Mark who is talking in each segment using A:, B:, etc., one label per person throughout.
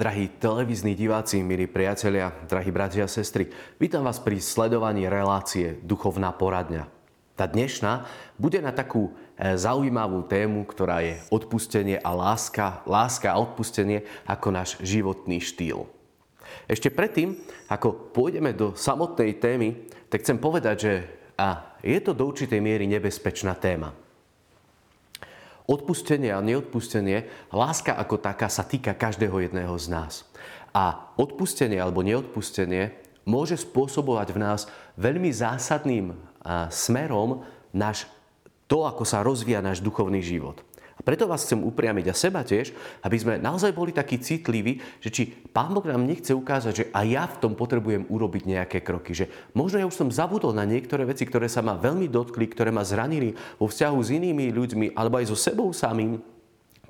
A: Drahí televízni diváci, milí priatelia, drahí bratia a sestry, vítam vás pri sledovaní relácie Duchovná poradňa. Tá dnešná bude na takú e, zaujímavú tému, ktorá je odpustenie a láska, láska a odpustenie ako náš životný štýl. Ešte predtým, ako pôjdeme do samotnej témy, tak chcem povedať, že a je to do určitej miery nebezpečná téma. Odpustenie a neodpustenie, láska ako taká sa týka každého jedného z nás. A odpustenie alebo neodpustenie môže spôsobovať v nás veľmi zásadným smerom náš, to, ako sa rozvíja náš duchovný život. Preto vás chcem upriamiť a seba tiež, aby sme naozaj boli takí citliví, že či Pán Boh nám nechce ukázať, že aj ja v tom potrebujem urobiť nejaké kroky. Že možno ja už som zabudol na niektoré veci, ktoré sa ma veľmi dotkli, ktoré ma zranili vo vzťahu s inými ľuďmi alebo aj so sebou samým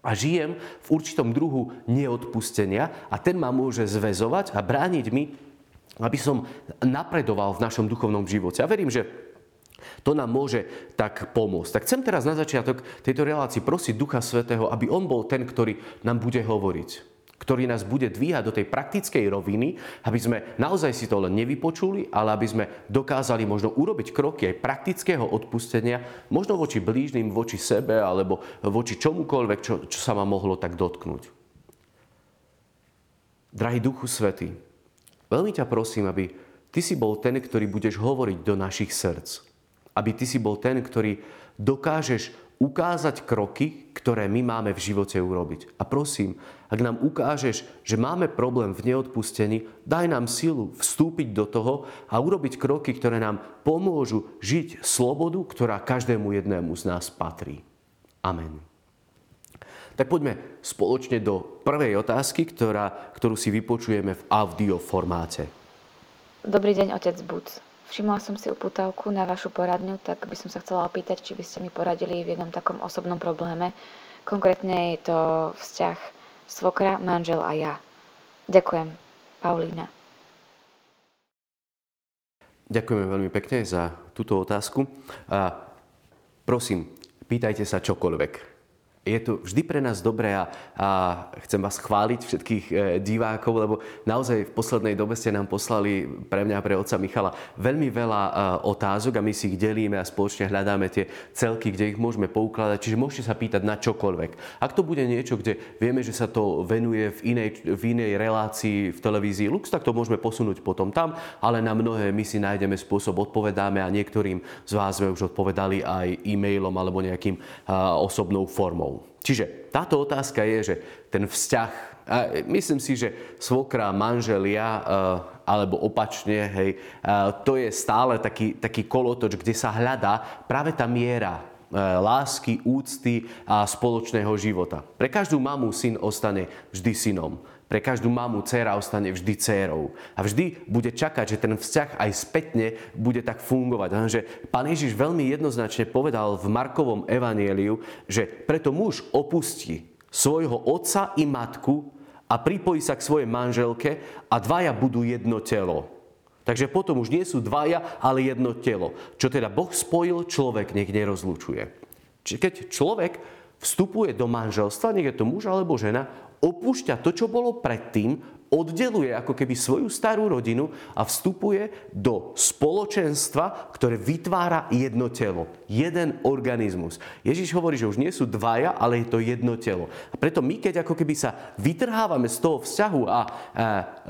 A: a žijem v určitom druhu neodpustenia a ten ma môže zväzovať a brániť mi, aby som napredoval v našom duchovnom živote. A verím, že to nám môže tak pomôcť. Tak chcem teraz na začiatok tejto relácii prosiť Ducha Svetého, aby On bol ten, ktorý nám bude hovoriť ktorý nás bude dvíhať do tej praktickej roviny, aby sme naozaj si to len nevypočuli, ale aby sme dokázali možno urobiť kroky aj praktického odpustenia, možno voči blížnym, voči sebe alebo voči čomukoľvek, čo, čo sa ma mohlo tak dotknúť. Drahý Duchu Svety, veľmi ťa prosím, aby Ty si bol ten, ktorý budeš hovoriť do našich srdc aby ty si bol ten, ktorý dokážeš ukázať kroky, ktoré my máme v živote urobiť. A prosím, ak nám ukážeš, že máme problém v neodpustení, daj nám silu vstúpiť do toho a urobiť kroky, ktoré nám pomôžu žiť slobodu, ktorá každému jednému z nás patrí. Amen. Tak poďme spoločne do prvej otázky, ktorá, ktorú si vypočujeme v audio formáte.
B: Dobrý deň, otec Buc. Všimla som si uputavku na vašu poradňu, tak by som sa chcela opýtať, či by ste mi poradili v jednom takom osobnom probléme. Konkrétne je to vzťah svokra, manžel a ja. Ďakujem. Paulína.
A: Ďakujeme veľmi pekne za túto otázku. A prosím, pýtajte sa čokoľvek je to vždy pre nás dobré a, a chcem vás chváliť všetkých e, divákov, lebo naozaj v poslednej dobe ste nám poslali pre mňa a pre otca Michala veľmi veľa e, otázok a my si ich delíme a spoločne hľadáme tie celky, kde ich môžeme poukladať. Čiže môžete sa pýtať na čokoľvek. Ak to bude niečo, kde vieme, že sa to venuje v inej, v inej relácii v televízii Lux, tak to môžeme posunúť potom tam, ale na mnohé my si nájdeme spôsob, odpovedáme a niektorým z vás sme už odpovedali aj e-mailom alebo nejakým osobnou formou. Čiže táto otázka je, že ten vzťah, a myslím si, že svokra, manželia, e, alebo opačne, hej, e, to je stále taký, taký kolotoč, kde sa hľadá práve tá miera e, lásky, úcty a spoločného života. Pre každú mamu syn ostane vždy synom. Pre každú mamu dcera ostane vždy dcérou. A vždy bude čakať, že ten vzťah aj spätne bude tak fungovať. Že pán Ježiš veľmi jednoznačne povedal v Markovom evanieliu, že preto muž opustí svojho otca i matku a pripojí sa k svojej manželke a dvaja budú jedno telo. Takže potom už nie sú dvaja, ale jedno telo. Čo teda Boh spojil, človek nech nerozlučuje. Čiže keď človek vstupuje do manželstva, nech je to muž alebo žena, opúšťa to, čo bolo predtým, oddeluje ako keby svoju starú rodinu a vstupuje do spoločenstva, ktoré vytvára jedno telo, jeden organizmus. Ježiš hovorí, že už nie sú dvaja, ale je to jedno telo. A preto my, keď ako keby sa vytrhávame z toho vzťahu a, a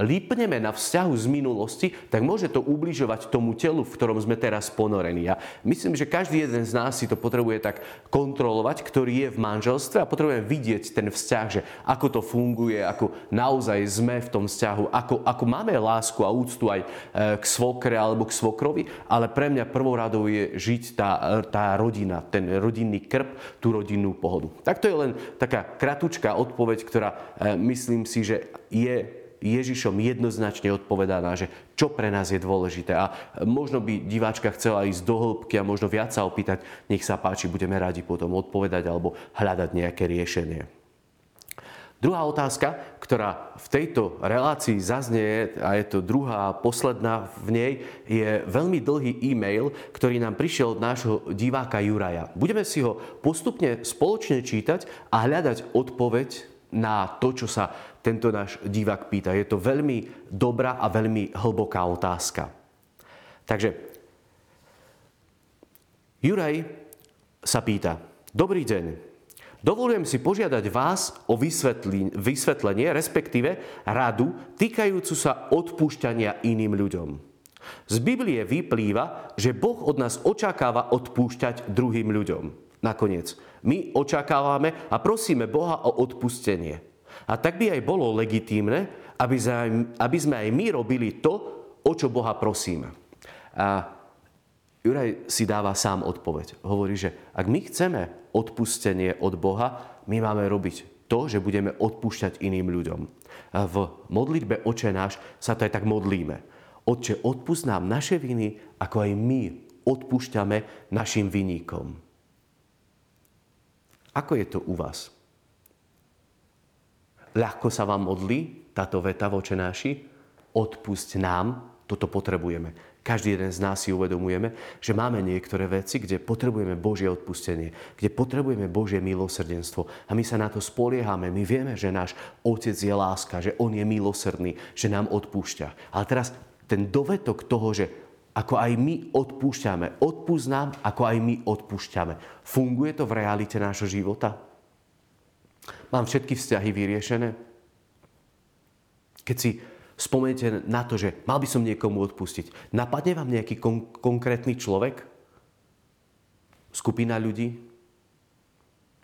A: lípneme na vzťahu z minulosti, tak môže to ubližovať tomu telu, v ktorom sme teraz ponorení. A myslím, že každý jeden z nás si to potrebuje tak kontrolovať, ktorý je v manželstve a potrebujeme vidieť ten vzťah, že ako to funguje, ako naozaj sme v tom vzťahu, ako, ako máme lásku a úctu aj e, k svokre alebo k svokrovi, ale pre mňa prvou radou je žiť tá, tá rodina, ten rodinný krp, tú rodinnú pohodu. Tak to je len taká kratučká odpoveď, ktorá e, myslím si, že je Ježišom jednoznačne odpovedaná, že čo pre nás je dôležité. A možno by diváčka chcela ísť do hĺbky a možno viac sa opýtať, nech sa páči, budeme radi potom odpovedať alebo hľadať nejaké riešenie. Druhá otázka, ktorá v tejto relácii zaznie, a je to druhá, posledná v nej, je veľmi dlhý e-mail, ktorý nám prišiel od nášho diváka Juraja. Budeme si ho postupne spoločne čítať a hľadať odpoveď na to, čo sa tento náš divák pýta. Je to veľmi dobrá a veľmi hlboká otázka. Takže Juraj sa pýta, dobrý deň, Dovolujem si požiadať vás o vysvetlenie, respektíve radu týkajúcu sa odpúšťania iným ľuďom. Z Biblie vyplýva, že Boh od nás očakáva odpúšťať druhým ľuďom. Nakoniec, my očakávame a prosíme Boha o odpustenie. A tak by aj bolo legitímne, aby sme aj my robili to, o čo Boha prosíme. A Juraj si dáva sám odpoveď. Hovorí, že ak my chceme odpustenie od Boha, my máme robiť to, že budeme odpúšťať iným ľuďom. V modlitbe Oče náš sa to aj tak modlíme. Otče, odpust nám naše viny, ako aj my odpúšťame našim viníkom. Ako je to u vás? Ľahko sa vám modlí táto veta v Oče náši? Odpusť nám, toto potrebujeme. Každý jeden z nás si uvedomujeme, že máme niektoré veci, kde potrebujeme Božie odpustenie, kde potrebujeme Božie milosrdenstvo. A my sa na to spoliehame. My vieme, že náš Otec je láska, že On je milosrdný, že nám odpúšťa. Ale teraz ten dovetok toho, že ako aj my odpúšťame, odpúsť nám, ako aj my odpúšťame. Funguje to v realite nášho života? Mám všetky vzťahy vyriešené? Keď si Spomeniete na to, že mal by som niekomu odpustiť. Napadne vám nejaký kon- konkrétny človek? Skupina ľudí?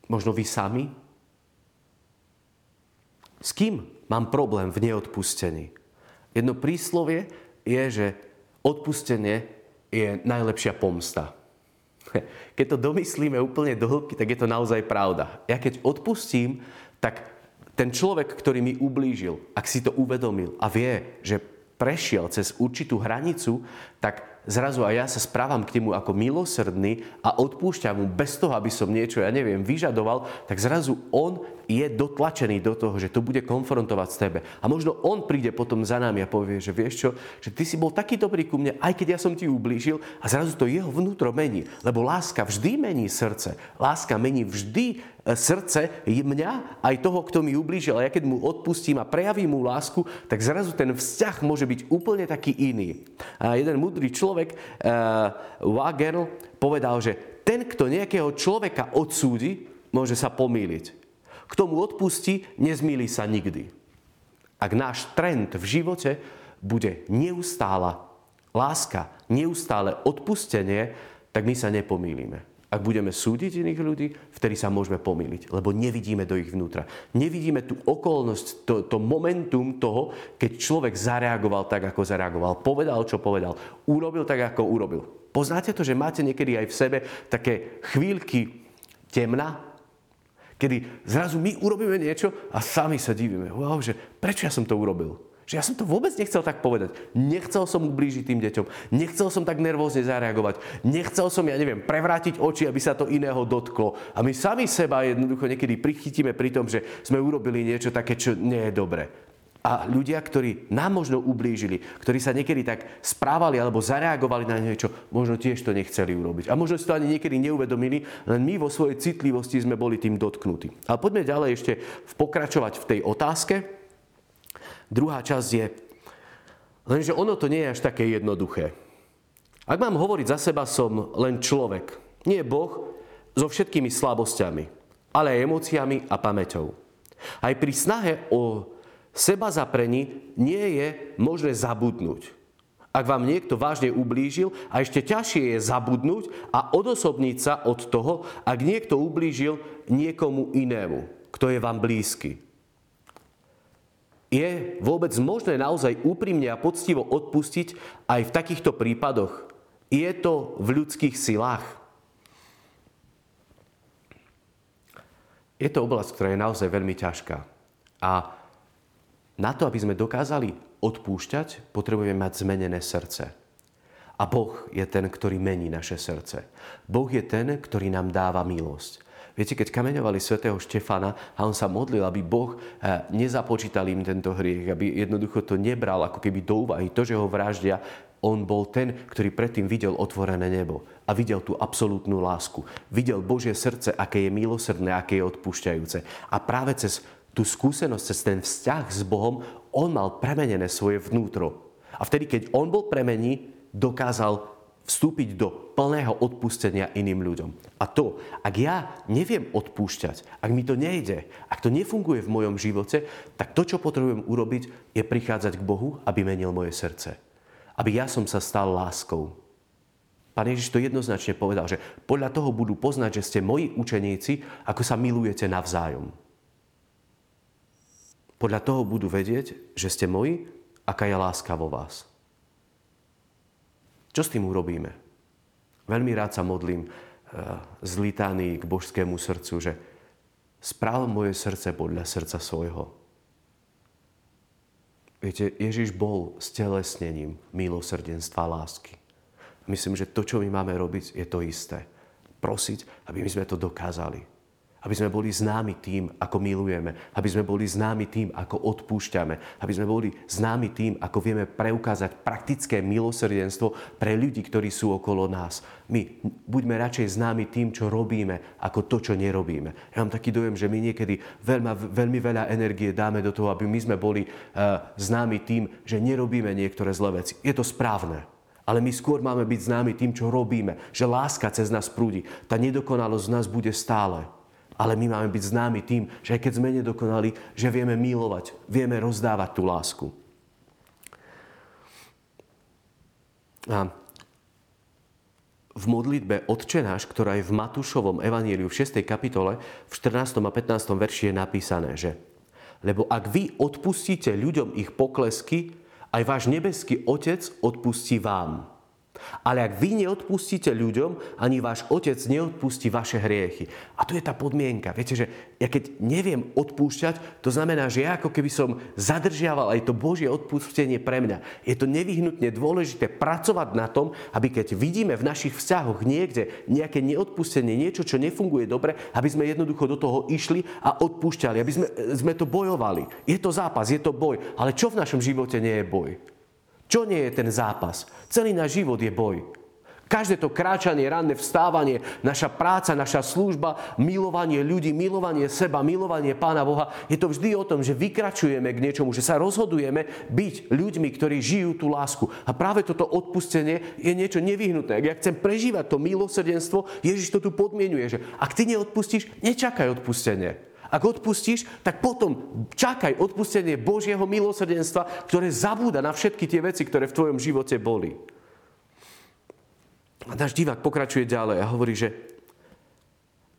A: Možno vy sami? S kým mám problém v neodpustení? Jedno príslovie je, že odpustenie je najlepšia pomsta. Keď to domyslíme úplne do hĺbky, tak je to naozaj pravda. Ja keď odpustím, tak ten človek, ktorý mi ublížil, ak si to uvedomil a vie, že prešiel cez určitú hranicu, tak zrazu aj ja sa správam k nemu ako milosrdný a odpúšťam mu bez toho, aby som niečo, ja neviem, vyžadoval, tak zrazu on je dotlačený do toho, že to bude konfrontovať s tebe. A možno on príde potom za nami a povie, že vieš čo, že ty si bol taký dobrý ku mne, aj keď ja som ti ublížil a zrazu to jeho vnútro mení. Lebo láska vždy mení srdce. Láska mení vždy srdce mňa aj toho, kto mi ublížil. A ja keď mu odpustím a prejavím mu lásku, tak zrazu ten vzťah môže byť úplne taký iný. A jeden mudrý človek uh, Wagner, povedal, že ten, kto nejakého človeka odsúdi, môže sa pomýliť. Kto mu odpustí, nezmýli sa nikdy. Ak náš trend v živote bude neustála láska, neustále odpustenie, tak my sa nepomýlime. Ak budeme súdiť iných ľudí, vtedy sa môžeme pomýliť, lebo nevidíme do ich vnútra. Nevidíme tú okolnosť, to, to momentum toho, keď človek zareagoval tak, ako zareagoval. Povedal, čo povedal. Urobil tak, ako urobil. Poznáte to, že máte niekedy aj v sebe také chvíľky temna, kedy zrazu my urobíme niečo a sami sa divíme. Wow, že prečo ja som to urobil? Že ja som to vôbec nechcel tak povedať. Nechcel som ublížiť tým deťom. Nechcel som tak nervózne zareagovať. Nechcel som, ja neviem, prevrátiť oči, aby sa to iného dotklo. A my sami seba jednoducho niekedy prichytíme pri tom, že sme urobili niečo také, čo nie je dobré. A ľudia, ktorí nám možno ublížili, ktorí sa niekedy tak správali alebo zareagovali na niečo, možno tiež to nechceli urobiť. A možno si to ani niekedy neuvedomili, len my vo svojej citlivosti sme boli tým dotknutí. Ale poďme ďalej ešte pokračovať v tej otázke. Druhá časť je, lenže ono to nie je až také jednoduché. Ak mám hovoriť za seba, som len človek. Nie Boh so všetkými slabosťami, ale aj emóciami a pamäťou. Aj pri snahe o seba zaprení nie je možné zabudnúť. Ak vám niekto vážne ublížil a ešte ťažšie je zabudnúť a odosobniť sa od toho, ak niekto ublížil niekomu inému, kto je vám blízky. Je vôbec možné naozaj úprimne a poctivo odpustiť aj v takýchto prípadoch? Je to v ľudských silách? Je to oblasť, ktorá je naozaj veľmi ťažká. A na to, aby sme dokázali odpúšťať, potrebujeme mať zmenené srdce. A Boh je ten, ktorý mení naše srdce. Boh je ten, ktorý nám dáva milosť. Viete, keď kameňovali svätého Štefana a on sa modlil, aby Boh eh, nezapočítal im tento hriech, aby jednoducho to nebral ako keby do úvahy, to, že ho vraždia, on bol ten, ktorý predtým videl otvorené nebo a videl tú absolútnu lásku. Videl Božie srdce, aké je milosrdné, aké je odpúšťajúce. A práve cez tú skúsenosť cez ten vzťah s Bohom, on mal premenené svoje vnútro. A vtedy, keď on bol premení, dokázal vstúpiť do plného odpustenia iným ľuďom. A to, ak ja neviem odpúšťať, ak mi to nejde, ak to nefunguje v mojom živote, tak to, čo potrebujem urobiť, je prichádzať k Bohu, aby menil moje srdce. Aby ja som sa stal láskou. Pán Ježiš to jednoznačne povedal, že podľa toho budú poznať, že ste moji učeníci, ako sa milujete navzájom. Podľa toho budú vedieť, že ste moji, aká je láska vo vás. Čo s tým urobíme? Veľmi rád sa modlím eh, z litánii k božskému srdcu, že správ moje srdce podľa srdca svojho. Viete, Ježiš bol stelesnením milosrdenstva lásky. Myslím, že to, čo my máme robiť, je to isté. Prosiť, aby my sme to dokázali aby sme boli známi tým, ako milujeme, aby sme boli známi tým, ako odpúšťame, aby sme boli známi tým, ako vieme preukázať praktické milosrdenstvo pre ľudí, ktorí sú okolo nás. My buďme radšej známi tým, čo robíme, ako to, čo nerobíme. Ja mám taký dojem, že my niekedy veľmi, veľmi veľa energie dáme do toho, aby my sme boli uh, známi tým, že nerobíme niektoré zlé veci. Je to správne. Ale my skôr máme byť známi tým, čo robíme. Že láska cez nás prúdi. Tá nedokonalosť v nás bude stále. Ale my máme byť známi tým, že aj keď sme nedokonali, že vieme milovať, vieme rozdávať tú lásku. A v modlitbe Otčenáš, ktorá je v Matúšovom evaníliu v 6. kapitole, v 14. a 15. verši je napísané, že lebo ak vy odpustíte ľuďom ich poklesky, aj váš nebeský Otec odpustí vám. Ale ak vy neodpustíte ľuďom, ani váš otec neodpustí vaše hriechy. A tu je tá podmienka. Viete, že ja keď neviem odpúšťať, to znamená, že ja ako keby som zadržiaval aj to Božie odpustenie pre mňa. Je to nevyhnutne dôležité pracovať na tom, aby keď vidíme v našich vzťahoch niekde nejaké neodpustenie, niečo, čo nefunguje dobre, aby sme jednoducho do toho išli a odpúšťali, aby sme, sme to bojovali. Je to zápas, je to boj, ale čo v našom živote nie je boj? Čo nie je ten zápas? Celý náš život je boj. Každé to kráčanie, ranné vstávanie, naša práca, naša služba, milovanie ľudí, milovanie seba, milovanie Pána Boha, je to vždy o tom, že vykračujeme k niečomu, že sa rozhodujeme byť ľuďmi, ktorí žijú tú lásku. A práve toto odpustenie je niečo nevyhnutné. Ak ja chcem prežívať to milosrdenstvo, Ježiš to tu podmienuje, že ak ty neodpustíš, nečakaj odpustenie. Ak odpustíš, tak potom čakaj odpustenie Božieho milosrdenstva, ktoré zabúda na všetky tie veci, ktoré v tvojom živote boli. A náš divák pokračuje ďalej a hovorí, že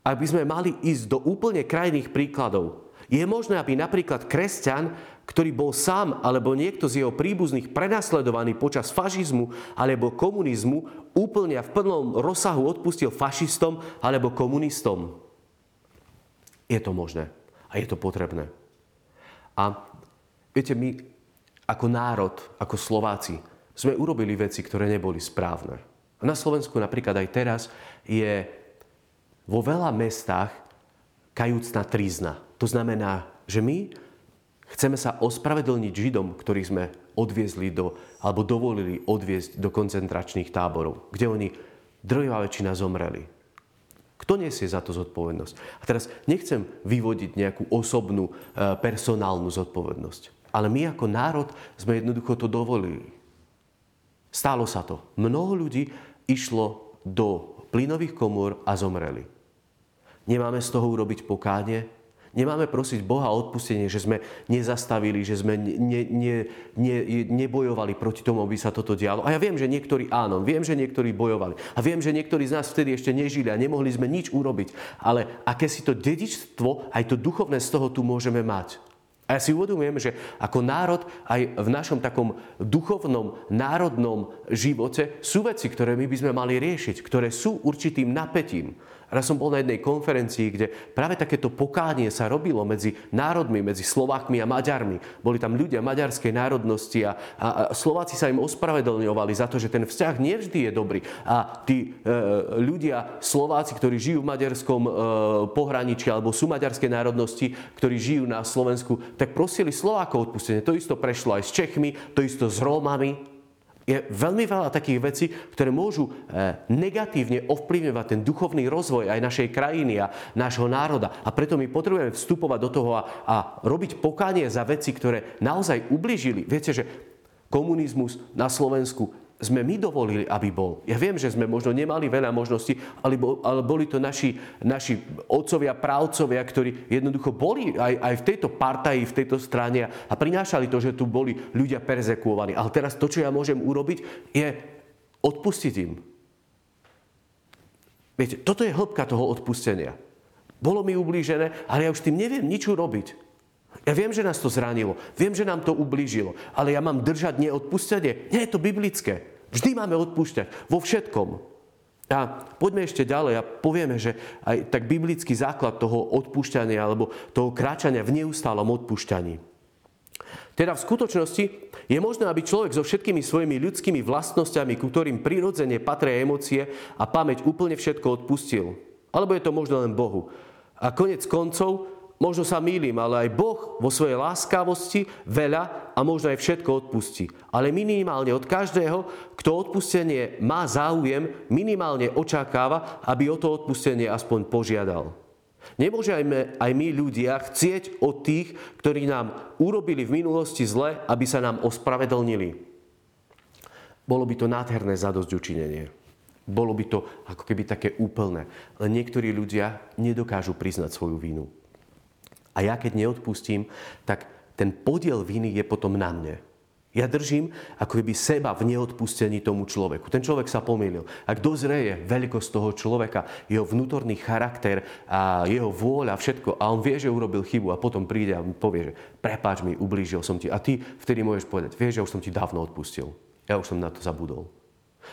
A: aby sme mali ísť do úplne krajných príkladov, je možné, aby napríklad kresťan, ktorý bol sám alebo niekto z jeho príbuzných prenasledovaný počas fašizmu alebo komunizmu, úplne a v plnom rozsahu odpustil fašistom alebo komunistom. Je to možné a je to potrebné. A viete, my ako národ, ako Slováci, sme urobili veci, ktoré neboli správne. A na Slovensku napríklad aj teraz je vo veľa mestách kajúcna trízna. To znamená, že my chceme sa ospravedlniť Židom, ktorých sme odviezli do, alebo dovolili odviezť do koncentračných táborov, kde oni drvivá väčšina zomreli. Kto nesie za to zodpovednosť? A teraz nechcem vyvodiť nejakú osobnú, e, personálnu zodpovednosť. Ale my ako národ sme jednoducho to dovolili. Stálo sa to. Mnoho ľudí išlo do plynových komôr a zomreli. Nemáme z toho urobiť pokánie, Nemáme prosiť Boha o odpustenie, že sme nezastavili, že sme ne, ne, ne, nebojovali proti tomu, aby sa toto dialo. A ja viem, že niektorí áno, viem, že niektorí bojovali. A viem, že niektorí z nás vtedy ešte nežili a nemohli sme nič urobiť. Ale aké si to dedičstvo, aj to duchovné z toho tu môžeme mať. A ja si uvedomujem, že ako národ aj v našom takom duchovnom, národnom živote sú veci, ktoré my by sme mali riešiť, ktoré sú určitým napätím. Raz som bol na jednej konferencii, kde práve takéto pokánie sa robilo medzi národmi, medzi Slovákmi a Maďarmi. Boli tam ľudia maďarskej národnosti a, a, a Slováci sa im ospravedlňovali za to, že ten vzťah nevždy je dobrý. A tí e, ľudia, Slováci, ktorí žijú v maďarskom e, pohraničí alebo sú maďarskej národnosti, ktorí žijú na Slovensku, tak prosili Slovákov odpustenie. To isto prešlo aj s Čechmi, to isto s Rómami. Je veľmi veľa takých vecí, ktoré môžu eh, negatívne ovplyvňovať ten duchovný rozvoj aj našej krajiny a nášho národa. A preto my potrebujeme vstupovať do toho a, a robiť pokánie za veci, ktoré naozaj ubližili. Viete, že komunizmus na Slovensku sme my dovolili, aby bol. Ja viem, že sme možno nemali veľa možností, ale, ale boli to naši, naši otcovia, právcovia, ktorí jednoducho boli aj, aj v tejto partaji, v tejto strane a prinášali to, že tu boli ľudia perzekuovaní. Ale teraz to, čo ja môžem urobiť, je odpustiť im. Viete, toto je hĺbka toho odpustenia. Bolo mi ublížené, ale ja už tým neviem nič urobiť. Ja viem, že nás to zranilo, viem, že nám to ublížilo, ale ja mám držať neodpustenie. Nie je to biblické. Vždy máme odpúšťať, vo všetkom. A poďme ešte ďalej a povieme, že aj tak biblický základ toho odpúšťania alebo toho kráčania v neustálom odpúšťaní. Teda v skutočnosti je možné, aby človek so všetkými svojimi ľudskými vlastnosťami, ku ktorým prirodzene patria emócie a pamäť úplne všetko odpustil. Alebo je to možno len Bohu. A konec koncov možno sa mýlim, ale aj Boh vo svojej láskavosti veľa a možno aj všetko odpustí. Ale minimálne od každého, kto odpustenie má záujem, minimálne očakáva, aby o to odpustenie aspoň požiadal. Nemôžeme aj my ľudia chcieť od tých, ktorí nám urobili v minulosti zle, aby sa nám ospravedlnili. Bolo by to nádherné zadosť učinenie. Bolo by to ako keby také úplné. Ale niektorí ľudia nedokážu priznať svoju vínu. A ja keď neodpustím, tak ten podiel viny je potom na mne. Ja držím ako keby seba v neodpustení tomu človeku. Ten človek sa pomýlil. Ak dozreje veľkosť toho človeka, jeho vnútorný charakter a jeho vôľa, všetko, a on vie, že urobil chybu a potom príde a povie, že prepáč mi, ublížil som ti. A ty vtedy môžeš povedať, vieš, že už som ti dávno odpustil. Ja už som na to zabudol.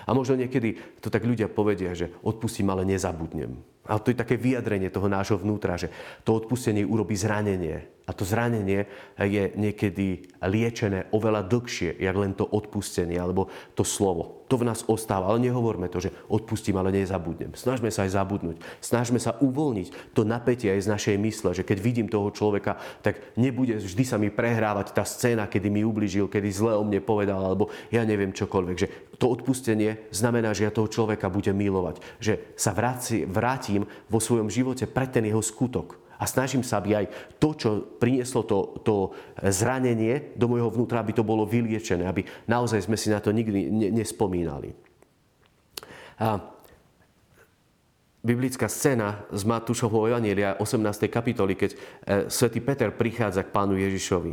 A: A možno niekedy to tak ľudia povedia, že odpustím, ale nezabudnem. A to je také vyjadrenie toho nášho vnútra, že to odpustenie urobí zranenie. A to zranenie je niekedy liečené oveľa dlhšie, jak len to odpustenie alebo to slovo. To v nás ostáva, ale nehovorme to, že odpustím, ale nezabudnem. Snažme sa aj zabudnúť. Snažme sa uvoľniť to napätie aj z našej mysle, že keď vidím toho človeka, tak nebude vždy sa mi prehrávať tá scéna, kedy mi ubližil, kedy zle o mne povedal, alebo ja neviem čokoľvek. Že to odpustenie znamená, že ja toho človeka budem milovať. Že sa vráti, vrátim vo svojom živote pre ten jeho skutok a snažím sa, aby aj to, čo prinieslo to, to zranenie do môjho vnútra, aby to bolo vyliečené, aby naozaj sme si na to nikdy ne, nespomínali. A biblická scéna z Matúšovho Evanielia 18. kapitoly, keď e, svätý Peter prichádza k pánu Ježišovi.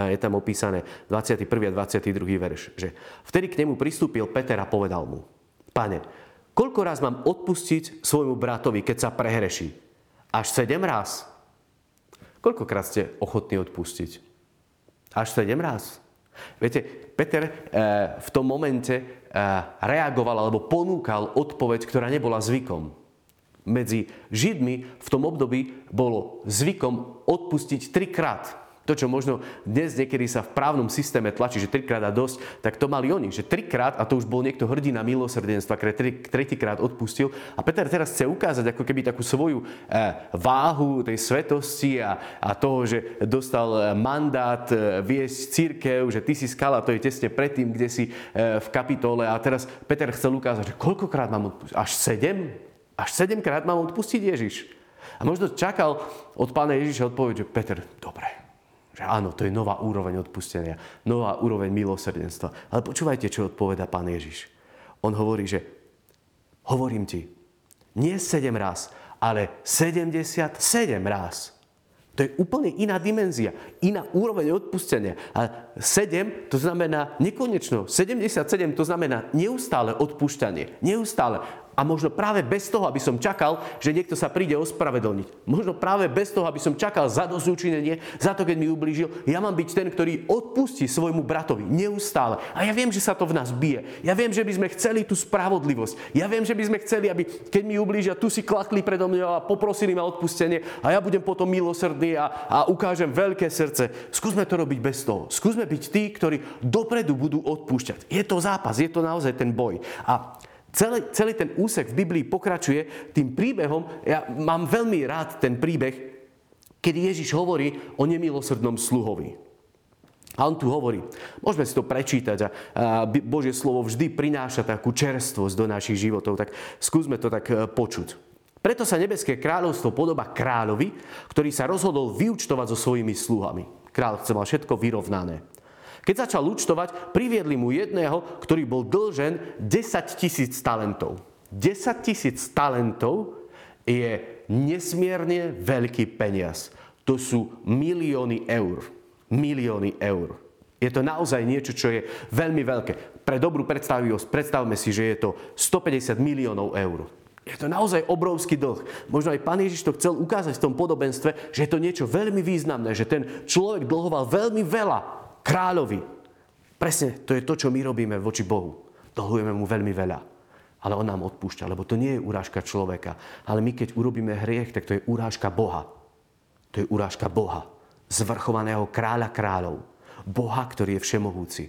A: A je tam opísané 21. a 22. verš, že vtedy k nemu pristúpil Peter a povedal mu, Pane, koľko raz mám odpustiť svojmu bratovi, keď sa prehreší? Až sedem raz. Koľkokrát ste ochotní odpustiť? Až sedem raz. Viete, Peter e, v tom momente e, reagoval alebo ponúkal odpoveď, ktorá nebola zvykom. Medzi Židmi v tom období bolo zvykom odpustiť trikrát. To, čo možno dnes niekedy sa v právnom systéme tlačí, že trikrát a dosť, tak to mali oni, že trikrát, a to už bol niekto hrdina milosrdenstva, ktorý tretíkrát odpustil. A Peter teraz chce ukázať ako keby takú svoju eh, váhu tej svetosti a, a toho, že dostal eh, mandát eh, viesť církev, že ty si skala, to je tesne predtým, kde si v kapitole. A teraz Peter chcel ukázať, že koľkokrát mám odpustiť? Až sedem? Až sedemkrát mám odpustiť Ježiš? A možno čakal od pána Ježiša odpoveď, že Peter, dobre, že áno, to je nová úroveň odpustenia, nová úroveň milosrdenstva. Ale počúvajte, čo odpoveda pán Ježiš. On hovorí, že hovorím ti, nie 7 raz, ale 77 raz. To je úplne iná dimenzia, iná úroveň odpustenia. A 7 to znamená nekonečno. 77 to znamená neustále odpúšťanie. Neustále. A možno práve bez toho, aby som čakal, že niekto sa príde ospravedlniť. Možno práve bez toho, aby som čakal za dozúčinenie, za to, keď mi ublížil. Ja mám byť ten, ktorý odpustí svojmu bratovi neustále. A ja viem, že sa to v nás bije. Ja viem, že by sme chceli tú spravodlivosť. Ja viem, že by sme chceli, aby keď mi ublížia, tu si klakli predo mňa a poprosili ma odpustenie a ja budem potom milosrdný a, a ukážem veľké srdce. Skúsme to robiť bez toho. Skúsme byť tí, ktorí dopredu budú odpúšťať. Je to zápas, je to naozaj ten boj. A Celý, celý ten úsek v Biblii pokračuje tým príbehom. Ja mám veľmi rád ten príbeh, kedy Ježiš hovorí o nemilosrdnom sluhovi. A on tu hovorí, môžeme si to prečítať a, Božie slovo vždy prináša takú čerstvosť do našich životov, tak skúsme to tak e, počuť. Preto sa nebeské kráľovstvo podoba kráľovi, ktorý sa rozhodol vyučtovať so svojimi sluhami. Kráľ chcel mal všetko vyrovnané. Keď začal účtovať, priviedli mu jedného, ktorý bol dlžen 10 tisíc talentov. 10 tisíc talentov je nesmierne veľký peniaz. To sú milióny eur milióny eur. Je to naozaj niečo, čo je veľmi veľké. Pre dobrú predstavivosť predstavme si, že je to 150 miliónov eur. Je to naozaj obrovský dlh. Možno aj pán Ježiš to chcel ukázať v tom podobenstve, že je to niečo veľmi významné, že ten človek dlhoval veľmi veľa kráľovi. Presne to je to, čo my robíme voči Bohu. Dlhujeme mu veľmi veľa. Ale on nám odpúšťa, lebo to nie je urážka človeka. Ale my keď urobíme hriech, tak to je urážka Boha. To je urážka Boha zvrchovaného kráľa kráľov, Boha, ktorý je všemohúci.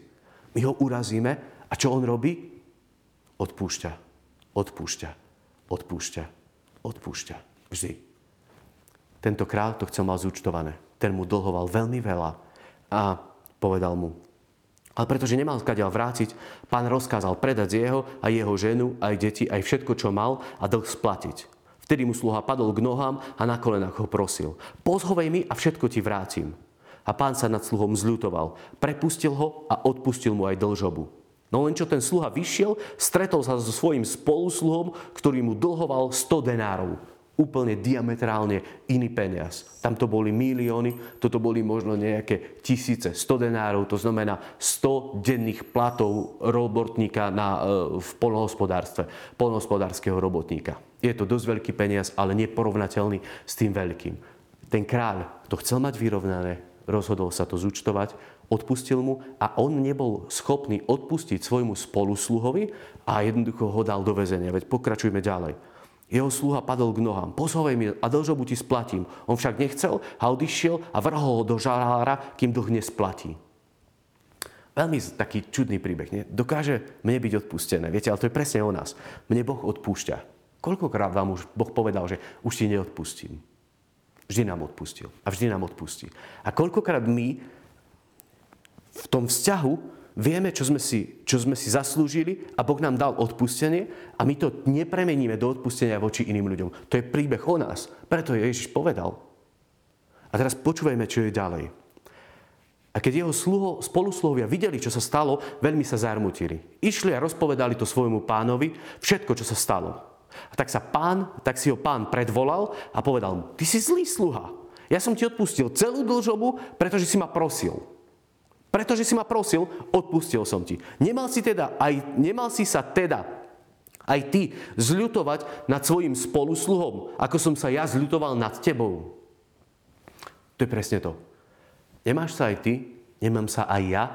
A: My ho urazíme a čo on robí? Odpúšťa, odpúšťa, odpúšťa, odpúšťa. Vždy. Tento král to chcel mal zúčtované. Ten mu dlhoval veľmi veľa a povedal mu, ale pretože nemal skadiaľ vrátiť, pán rozkázal predať jeho a jeho ženu, aj deti, aj všetko, čo mal a dlh splatiť. Vtedy mu sluha padol k nohám a na kolenách ho prosil. Pozhovej mi a všetko ti vrátim. A pán sa nad sluhom zľutoval. Prepustil ho a odpustil mu aj dlžobu. No len čo ten sluha vyšiel, stretol sa so svojím spolusluhom, ktorý mu dlhoval 100 denárov úplne diametrálne iný peniaz. Tam to boli milióny, toto boli možno nejaké tisíce, 100 denárov, to znamená 100 denných platov robotníka na, e, v polnohospodárstve, polnohospodárskeho robotníka. Je to dosť veľký peniaz, ale neporovnateľný s tým veľkým. Ten kráľ to chcel mať vyrovnané, rozhodol sa to zúčtovať, odpustil mu a on nebol schopný odpustiť svojmu spolusluhovi a jednoducho ho dal do väzenia. Veď pokračujme ďalej. Jeho sluha padol k nohám. Pozhovej mi a dlžobu ti splatím. On však nechcel a odišiel a vrhol ho do žalára, kým dlh nesplatí. Veľmi taký čudný príbeh. Nie? Dokáže mne byť odpustené. Viete, ale to je presne o nás. Mne Boh odpúšťa. Koľkokrát vám už Boh povedal, že už ti neodpustím. Vždy nám odpustil. A vždy nám odpustí. A koľkokrát my v tom vzťahu vieme, čo sme, si, čo sme si zaslúžili a Boh nám dal odpustenie a my to nepremeníme do odpustenia voči iným ľuďom. To je príbeh o nás. Preto Ježiš povedal. A teraz počúvajme, čo je ďalej. A keď jeho sluho, spoluslovia videli, čo sa stalo, veľmi sa zarmutili. Išli a rozpovedali to svojmu pánovi všetko, čo sa stalo. A tak sa pán, tak si ho pán predvolal a povedal mu, ty si zlý sluha. Ja som ti odpustil celú dlžobu, pretože si ma prosil. Pretože si ma prosil, odpustil som ti. Nemal si, teda aj, nemal si sa teda aj ty zľutovať nad svojim spolusluhom, ako som sa ja zľutoval nad tebou. To je presne to. Nemáš sa aj ty, nemám sa aj ja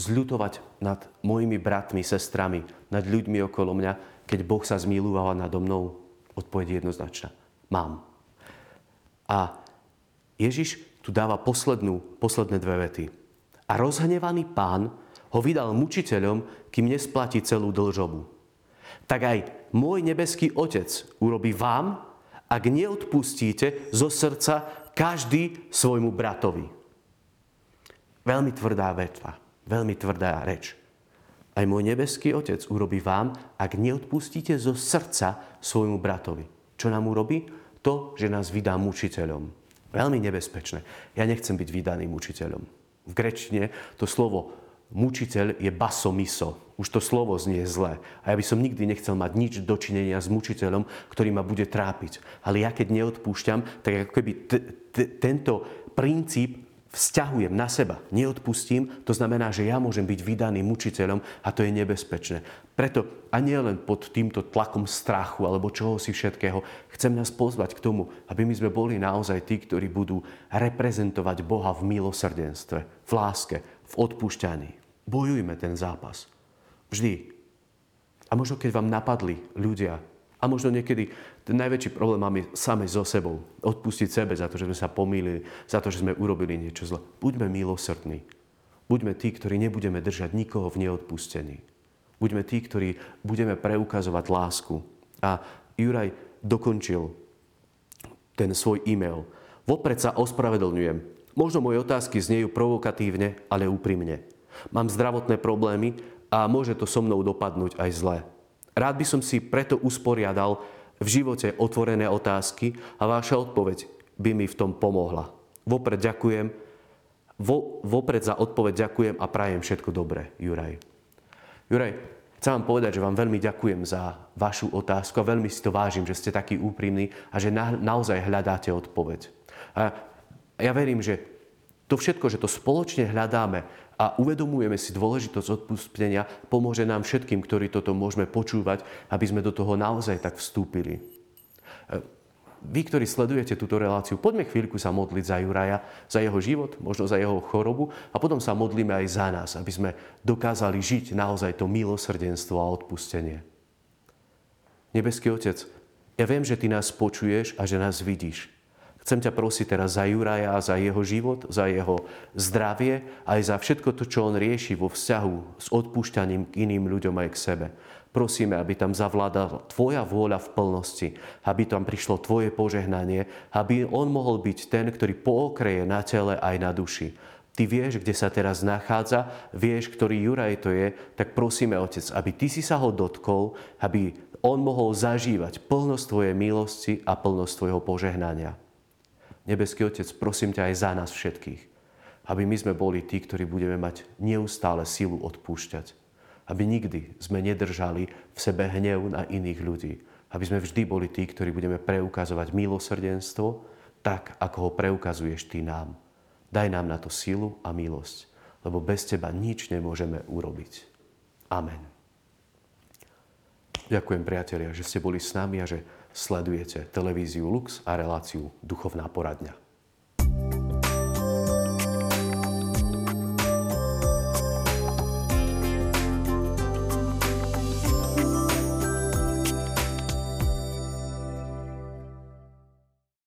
A: zľutovať nad mojimi bratmi, sestrami, nad ľuďmi okolo mňa, keď Boh sa zmilúval nado mnou? Odpoveď jednoznačná. Mám. A Ježiš tu dáva poslednú, posledné dve vety. A rozhnevaný pán ho vydal mučiteľom, kým nesplatí celú dlžobu. Tak aj môj nebeský Otec urobí vám, ak neodpustíte zo srdca každý svojmu bratovi. Veľmi tvrdá vetva, veľmi tvrdá reč. Aj môj nebeský Otec urobí vám, ak neodpustíte zo srdca svojmu bratovi. Čo nám urobí? To, že nás vydá mučiteľom. Veľmi nebezpečné. Ja nechcem byť vydaný mučiteľom. V grečtine to slovo mučiteľ je basomiso. Už to slovo znie zlé. A ja by som nikdy nechcel mať nič dočinenia s mučiteľom, ktorý ma bude trápiť. Ale ja keď neodpúšťam, tak ako keby t- t- tento princíp vzťahujem na seba, neodpustím, to znamená, že ja môžem byť vydaný mučiteľom a to je nebezpečné. Preto a nie len pod týmto tlakom strachu alebo čoho si všetkého, chcem nás pozvať k tomu, aby my sme boli naozaj tí, ktorí budú reprezentovať Boha v milosrdenstve, v láske, v odpúšťaní. Bojujme ten zápas. Vždy. A možno keď vám napadli ľudia, a možno niekedy ten najväčší problém máme sami so sebou. Odpustiť sebe za to, že sme sa pomýlili, za to, že sme urobili niečo zle. Buďme milosrdní. Buďme tí, ktorí nebudeme držať nikoho v neodpustení. Buďme tí, ktorí budeme preukazovať lásku. A Juraj dokončil ten svoj e-mail. Vopred sa ospravedlňujem Možno moje otázky znejú provokatívne, ale úprimne. Mám zdravotné problémy a môže to so mnou dopadnúť aj zle. Rád by som si preto usporiadal v živote otvorené otázky a vaša odpoveď by mi v tom pomohla. Vopred ďakujem, vo, vopred za odpoveď ďakujem a prajem všetko dobré, Juraj. Juraj, chcem vám povedať, že vám veľmi ďakujem za vašu otázku a veľmi si to vážim, že ste takí úprimní a že na, naozaj hľadáte odpoveď. A ja verím, že to všetko, že to spoločne hľadáme a uvedomujeme si dôležitosť odpustenia, pomôže nám všetkým, ktorí toto môžeme počúvať, aby sme do toho naozaj tak vstúpili. E, vy, ktorí sledujete túto reláciu, poďme chvíľku sa modliť za Juraja, za jeho život, možno za jeho chorobu a potom sa modlíme aj za nás, aby sme dokázali žiť naozaj to milosrdenstvo a odpustenie. Nebeský Otec, ja viem, že Ty nás počuješ a že nás vidíš. Chcem ťa prosiť teraz za Juraja, za jeho život, za jeho zdravie, aj za všetko to, čo on rieši vo vzťahu s odpúšťaním k iným ľuďom aj k sebe. Prosíme, aby tam zavládala Tvoja vôľa v plnosti, aby tam prišlo Tvoje požehnanie, aby on mohol byť ten, ktorý pookreje na tele aj na duši. Ty vieš, kde sa teraz nachádza, vieš, ktorý Juraj to je, tak prosíme, Otec, aby Ty si sa ho dotkol, aby on mohol zažívať plnosť Tvojej milosti a plnosť Tvojho požehnania. Nebeský Otec, prosím ťa aj za nás všetkých, aby my sme boli tí, ktorí budeme mať neustále silu odpúšťať. Aby nikdy sme nedržali v sebe hnev na iných ľudí. Aby sme vždy boli tí, ktorí budeme preukazovať milosrdenstvo, tak, ako ho preukazuješ Ty nám. Daj nám na to silu a milosť, lebo bez Teba nič nemôžeme urobiť. Amen. Ďakujem, priatelia, že ste boli s nami a že sledujete televíziu Lux a reláciu Duchovná poradňa.